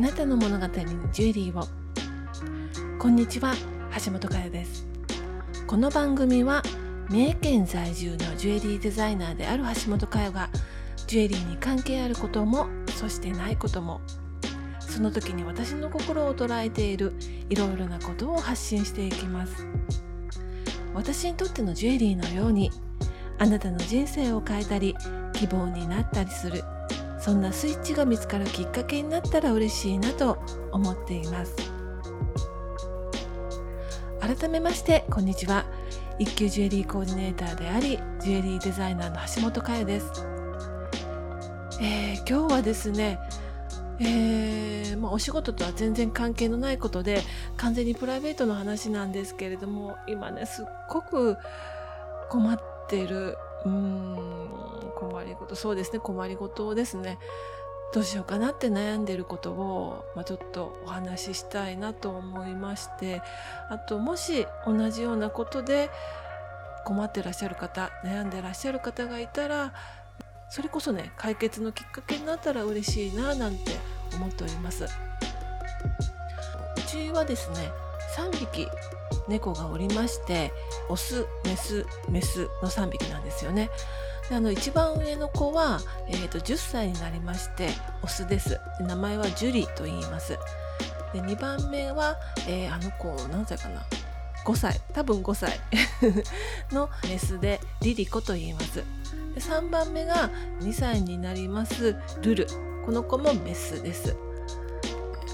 なたの物語にジュエリーを。こんにちは橋本佳代です。この番組は三重県在住のジュエリーデザイナーである橋本佳代がジュエリーに関係あることもそしてないこともその時に私の心を捉えているいろいろなことを発信していきます。私にとってのジュエリーのようにあなたの人生を変えたり希望になったりするそんなスイッチが見つかるきっかけになったら嬉しいなと思っています。改めましてこんにちは。一級ジュエリーコーディネーターでありジュエリーデザイナーの橋本佳代です、えー、今日はですねえー、まあ、お仕事とは全然関係のないことで完全にプライベートの話なんですけれども今ねすっごく困っているうーん困りごとそうですね困りごとですね。どうしようかなって悩んでることを、まあ、ちょっとお話ししたいなと思いましてあともし同じようなことで困ってらっしゃる方悩んでらっしゃる方がいたらそれこそね解決のきっかけになったら嬉しいななんて思っております。うちはですね3匹猫がおりましてオスメスメスの3匹なんですよね。であの一番上の子は、えーと、10歳になりましてオスです。で名前はジュリと言います。で2番目は、えー、あの子何歳かな？5歳。多分5歳。のメスでリリコと言います。で3番目が2歳になりますルル。この子もメスです。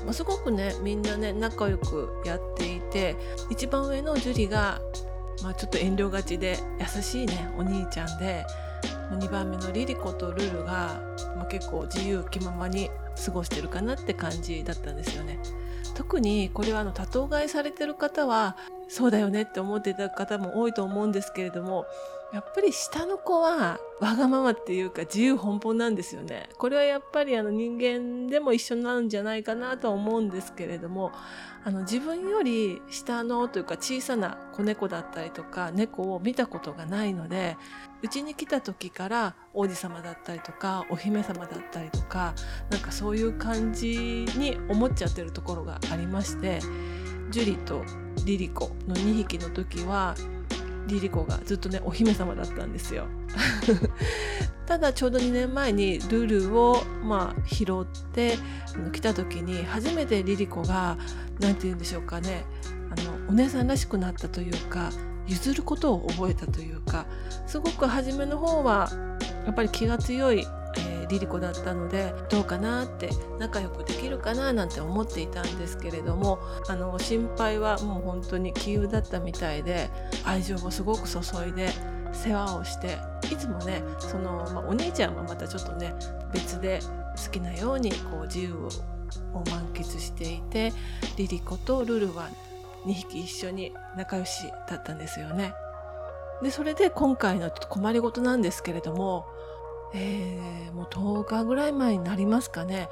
まあ、すごくねみんなね仲良くやっていて一番上のジュリが、まあ、ちょっと遠慮がちで優しいねお兄ちゃんで2番目のリリコとルルが、まあ、結構自由気ままに過ごしてるかなって感じだったんですよね。特にこれはあの多頭飼いされてる方はそうだよねって思っていた方も多いと思うんですけれどもやっぱり下の子はわがままっていうか自由奔放なんですよね。これはやっぱりあの人間でも一緒なんじゃないかなとは思うんですけれども、あの自分より下のというか小さな子猫だったりとか猫を見たことがないので、うちに来た時から王子様だったりとかお姫様だったりとか、なんかそういう感じに思っちゃってるところがありまして、ジュリとリリコの2匹の時はリリコがずっとねお姫様だったんですよ。ただちょうど2年前にルルをまあ拾って来た時に初めてリリコが何て言うんでしょうかねあのお姉さんらしくなったというか譲ることを覚えたというかすごく初めの方はやっぱり気が強いリリコだったのでどうかなって仲良くできるかななんて思っていたんですけれどもあの心配はもう本当に杞憂だったみたいで愛情をすごく注いで世話をしていつもねその、まあ、お兄ちゃんはまたちょっとね別で好きなようにこう自由を満喫していてリリコとルルは2匹一緒に仲良しだったんですよね。でそれで今回のちょっと困りごとなんですけれどもえー、もう10日ぐらい前になりますかね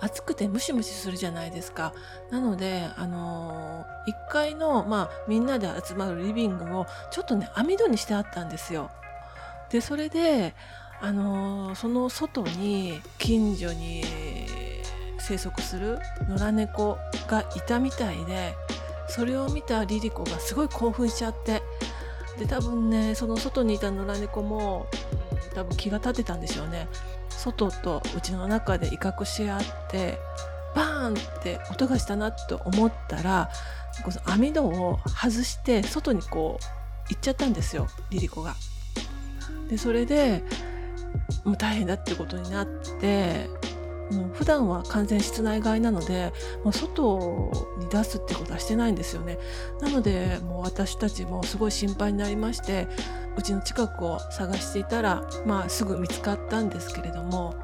暑くてムシムシするじゃないですか。なので、あのー、1階の、まあ、みんなで集まるリビングをちょっとね、網戸にしてあったんですよ。で、それで、あのー、その外に近所に生息する野良猫がいたみたいで、それを見たリリコがすごい興奮しちゃって、で、多分ね、その外にいた野良猫も、多分気が立てたんでしょうね外とうちの中で威嚇し合ってバーンって音がしたなと思ったらこの網戸を外して外にこう行っちゃったんですよリリコが。でそれでもう大変だってことになってもう普段は完全室内外なのでもう外に出すってことはしてないんですよねなのでもう私たちもすごい心配になりましてうちの近くを探していたら、まあ、すぐ見つかったんですけれども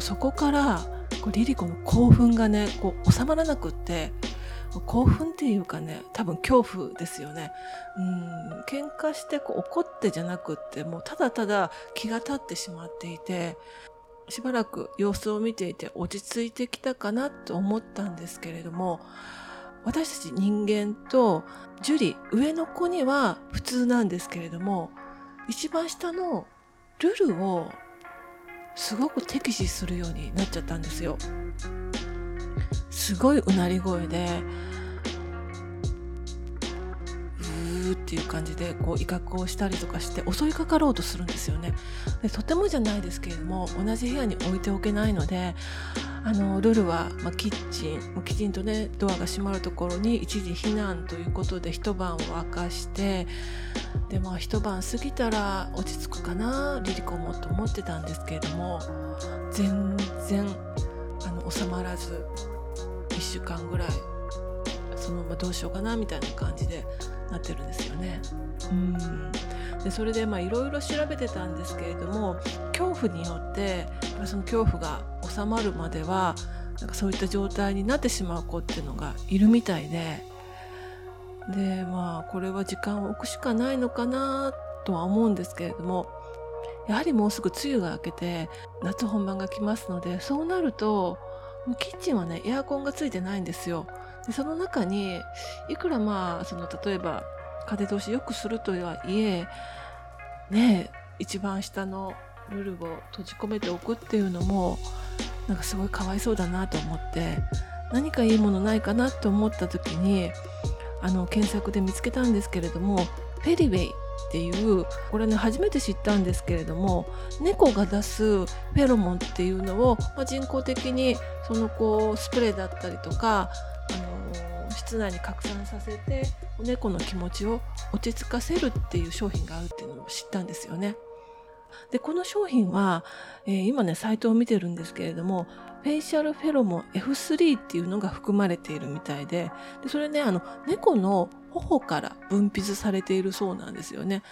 そこからこうリリコの興奮がねこう収まらなくって興奮っていうかね多分恐怖ですよね。うん喧嘩してこう怒ってじゃなくってもうただただ気が立ってしまっていてしばらく様子を見ていて落ち着いてきたかなと思ったんですけれども私たち人間とジュリ上の子には普通なんですけれども一番下のルルをすごく敵視するようになっちゃったんですよ。すごいうなり声でうっていう感じでこう威嚇をしたりとかして襲いかかろうとするんですよねでとてもじゃないですけれども同じ部屋に置いておけないのであのルルは、まあ、キッチンきちんとねドアが閉まるところに一時避難ということで一晩を明かしてでまあ一晩過ぎたら落ち着くかなリリコもと思ってたんですけれども全然あの収まらず1週間ぐらいそのままどうしようかなみたいな感じでなってるんですよね。うんでそれでいろいろ調べてたんですけれども恐怖によってその恐怖が収まるまではなんかそういった状態になってしまう子っていうのがいるみたいででまあこれは時間を置くしかないのかなとは思うんですけれどもやはりもうすぐ梅雨が明けて夏本番が来ますのでそうなるとキッチンはねエアコンがついてないんですよ。でその中にいくらまあその例えば風通し良くするとはいえね一番下のルルを閉じ込めておくっていうのもなんかすごいかわいそうだなと思って何かいいものないかなと思った時にあの検索で見つけたんですけれどもフェリウェイっていうこれね初めて知ったんですけれども猫が出すフェロモンっていうのを、まあ、人工的にそのこうスプレーだったりとか、あのー、室内に拡散させて猫の気持ちを落ち着かせるっていう商品があるっていうのを知ったんですよね。でこの商品は、えー、今ねサイトを見てるんですけれどもフェイシャルフェロモン F3 っていうのが含まれているみたいででそれねあの猫の頬から分泌されているそうなんですよね。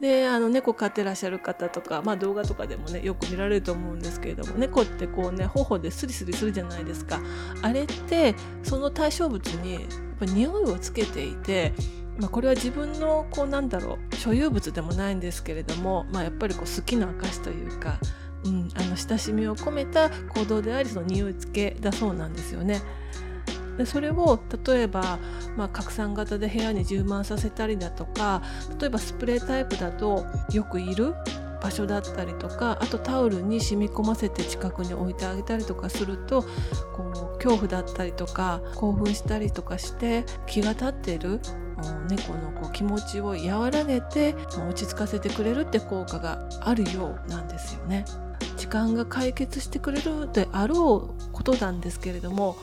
であの猫飼ってらっしゃる方とか、まあ、動画とかでもねよく見られると思うんですけれども猫ってこうね頬でスリスリするじゃないですかあれってその対象物にやっぱ匂いをつけていてまあ、これは自分のこうなんだろう所有物でもないんですけれども、まあ、やっぱりこう好きな証というか、うん、あの親しみを込めた行動でありその匂い付けだそうなんですよね。でそれを例えば、まあ、拡散型で部屋に充満させたりだとか例えばスプレータイプだとよくいる場所だったりとかあとタオルに染み込ませて近くに置いてあげたりとかするとこう恐怖だったりとか興奮したりとかして気が立っている猫のこう気持ちを和らげて落ち着かせてくれるって効果があるようなんですよね。時間が解決してくれるであろうことなんですけれども、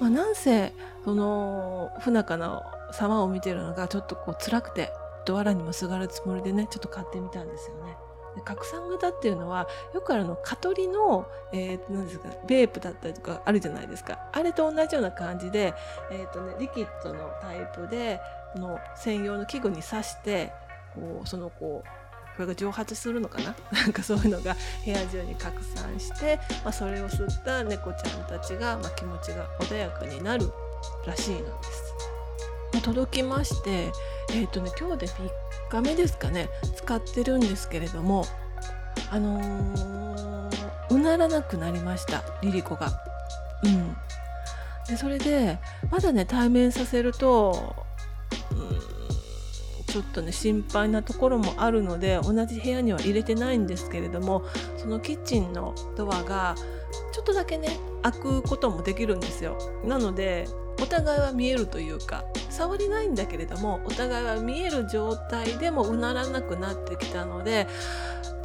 まあ、なんせその不仲な様を見てるのがちょっとこう辛くてドアラにもすがるつもりでねちょっと買ってみたんですよね。拡散型っていうのはよくあるの蚊取りの、えー、何ですかベープだったりとかあるじゃないですかあれと同じような感じで、えーとね、リキッドのタイプでの専用の器具に刺してこうそのこうこれが蒸発するのかな？なんかそういうのが部屋中に拡散して、まあ、それを吸った猫ちゃんたちが、まあ、気持ちが穏やかになるらしいなんです。届きまして、え、ー、とね、今日で3日目ですかね。使ってるんですけれどもあのー、うならなくなりました。リリコが。うん、でそれでまだね対面させるとうんちょっとね心配なところもあるので同じ部屋には入れてないんですけれどもそのキッチンのドアがちょっとだけね開くこともできるんですよ。なのでお互いは見えるというか触りないんだけれどもお互いは見える状態でもうならなくなってきたので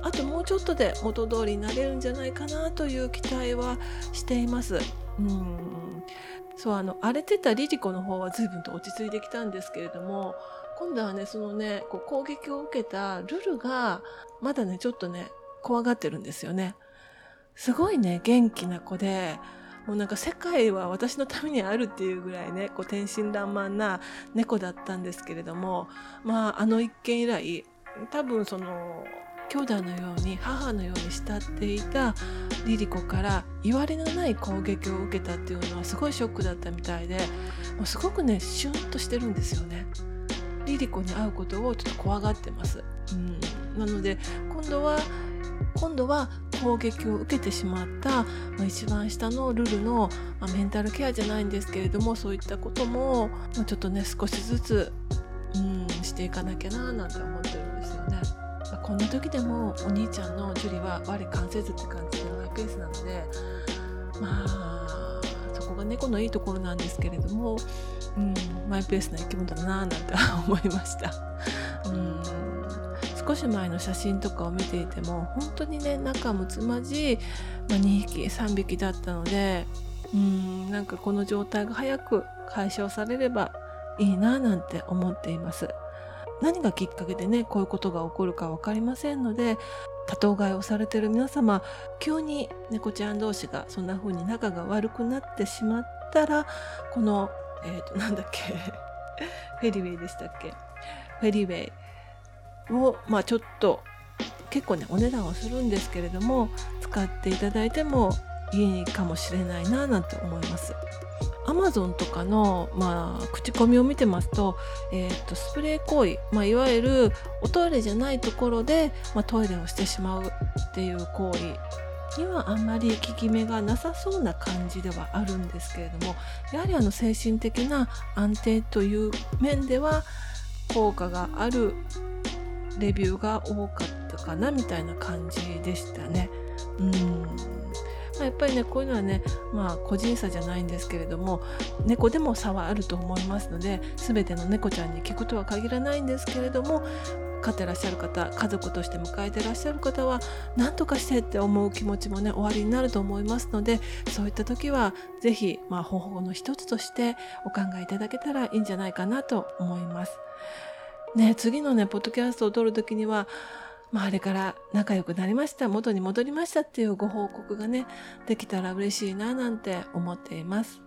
あともうちょっとで元通りになれるんじゃないかなという期待はしています。うんそうあの荒れてたリリコの方は随分と落ち着いてきたんですけれども今度はね、そのね、こう攻撃を受けたルルが、まだね、ちょっとね、怖がってるんですよね。すごいね、元気な子で、もうなんか世界は私のためにあるっていうぐらいね、こう天真爛漫な猫だったんですけれども、まあ、あの一件以来、多分その、兄弟のように母のように慕っていたリリコから言われのない攻撃を受けたっていうのはすごいショックだったみたいでもうすごくねシュンとしてるんですよね。リリコに会うことをちょっと怖がってます。うん、なので今度は今度は攻撃を受けてしまった、まあ、一番下のルルの、まあ、メンタルケアじゃないんですけれどもそういったことも、まあ、ちょっとね少しずつ、うん、していかなきゃななんて思ってるんですよね。まあ、こんな時でもお兄ちゃんのジュリは我関せずって感じでマイペースなのでまあそこがが猫のいいところなんですけれども、うん、マイペースな生き物だななんて思いました。うん少し前の写真とかを見ていても本当にね仲睦まじい、まあ、2匹3匹だったのでうんなんかこの状態が早く解消されればいいななんて思っています。何がきっかけでねこういうことが起こるか分かりませんので多頭飼いをされてる皆様急に猫ちゃん同士がそんな風に仲が悪くなってしまったらこのえっ、ー、となんだっけフェリウェイでしたっけ？フェリウェイ。をまあちょっと結構ねお値段はするんですけれども使っていただいてもいいかもしれないななんて思います。アマゾンとかの、まあ、口コミを見てますと,、えーと、スプレー行為、まあ、いわゆるおトイレじゃないところで、まあ、トイレをしてしまうっていう行為にはあんまり効き目がなさそうな感じではあるんですけれどもやはりあの精神的な安定という面では効果があるレビューが多かったかなみたいな感じでしたね。うんまあ、やっぱりねこういうのはねまあ個人差じゃないんですけれども猫でも差はあると思いますので全ての猫ちゃんに聞くとは限らないんですけれども飼ってらっしゃる方家族として迎えてらっしゃる方は何とかしてって思う気持ちもね終わりになると思いますのでそういった時は是非、まあ、方法の一つとしてお考えいただけたらいいんじゃないかなと思います。ね次のねポッドキャストを撮る時にはまあ、あれから仲良くなりました元に戻りましたっていうご報告がねできたら嬉しいななんて思っています。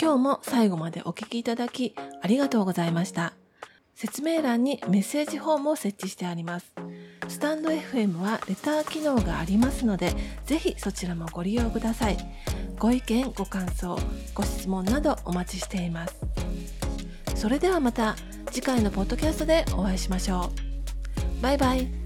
今日も最後までお聞きいただきありがとうございました。説明欄にメッセージフォームを設置してあります。スタンド FM はレター機能がありますのでぜひそちらもご利用ください。ご意見ご感想ご質問などお待ちしていますそれではまた次回のポッドキャストでお会いしましょう。バイバイ。